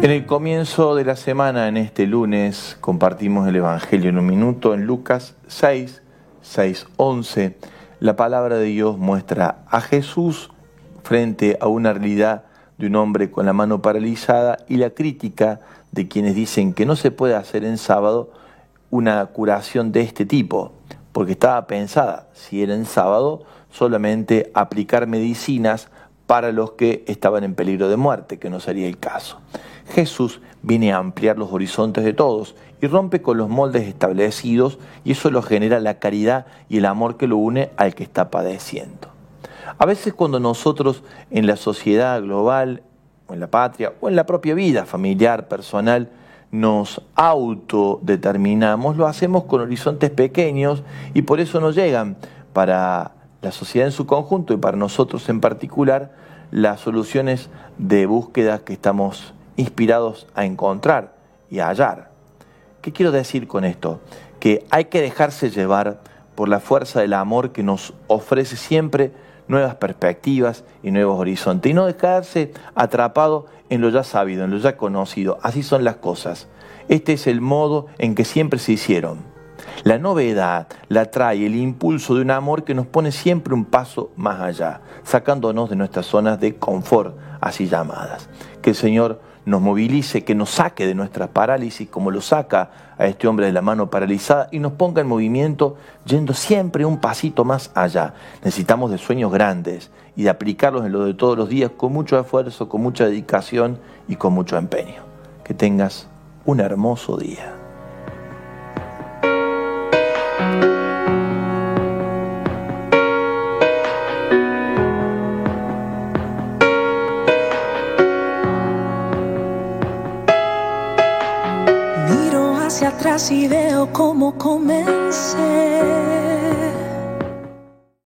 En el comienzo de la semana, en este lunes, compartimos el Evangelio en un minuto en Lucas 6, 6, 11. La palabra de Dios muestra a Jesús frente a una realidad de un hombre con la mano paralizada y la crítica de quienes dicen que no se puede hacer en sábado una curación de este tipo, porque estaba pensada, si era en sábado, solamente aplicar medicinas para los que estaban en peligro de muerte, que no sería el caso. Jesús viene a ampliar los horizontes de todos y rompe con los moldes establecidos y eso lo genera la caridad y el amor que lo une al que está padeciendo. A veces cuando nosotros en la sociedad global, o en la patria, o en la propia vida familiar, personal, nos autodeterminamos, lo hacemos con horizontes pequeños y por eso no llegan para la sociedad en su conjunto y para nosotros en particular las soluciones de búsqueda que estamos inspirados a encontrar y a hallar. ¿Qué quiero decir con esto? Que hay que dejarse llevar por la fuerza del amor que nos ofrece siempre nuevas perspectivas y nuevos horizontes y no dejarse atrapado en lo ya sabido, en lo ya conocido. Así son las cosas. Este es el modo en que siempre se hicieron. La novedad la trae el impulso de un amor que nos pone siempre un paso más allá, sacándonos de nuestras zonas de confort, así llamadas. Que el Señor nos movilice, que nos saque de nuestra parálisis, como lo saca a este hombre de la mano paralizada, y nos ponga en movimiento yendo siempre un pasito más allá. Necesitamos de sueños grandes y de aplicarlos en lo de todos los días con mucho esfuerzo, con mucha dedicación y con mucho empeño. Que tengas un hermoso día. Hacia atrás y veo cómo comencé.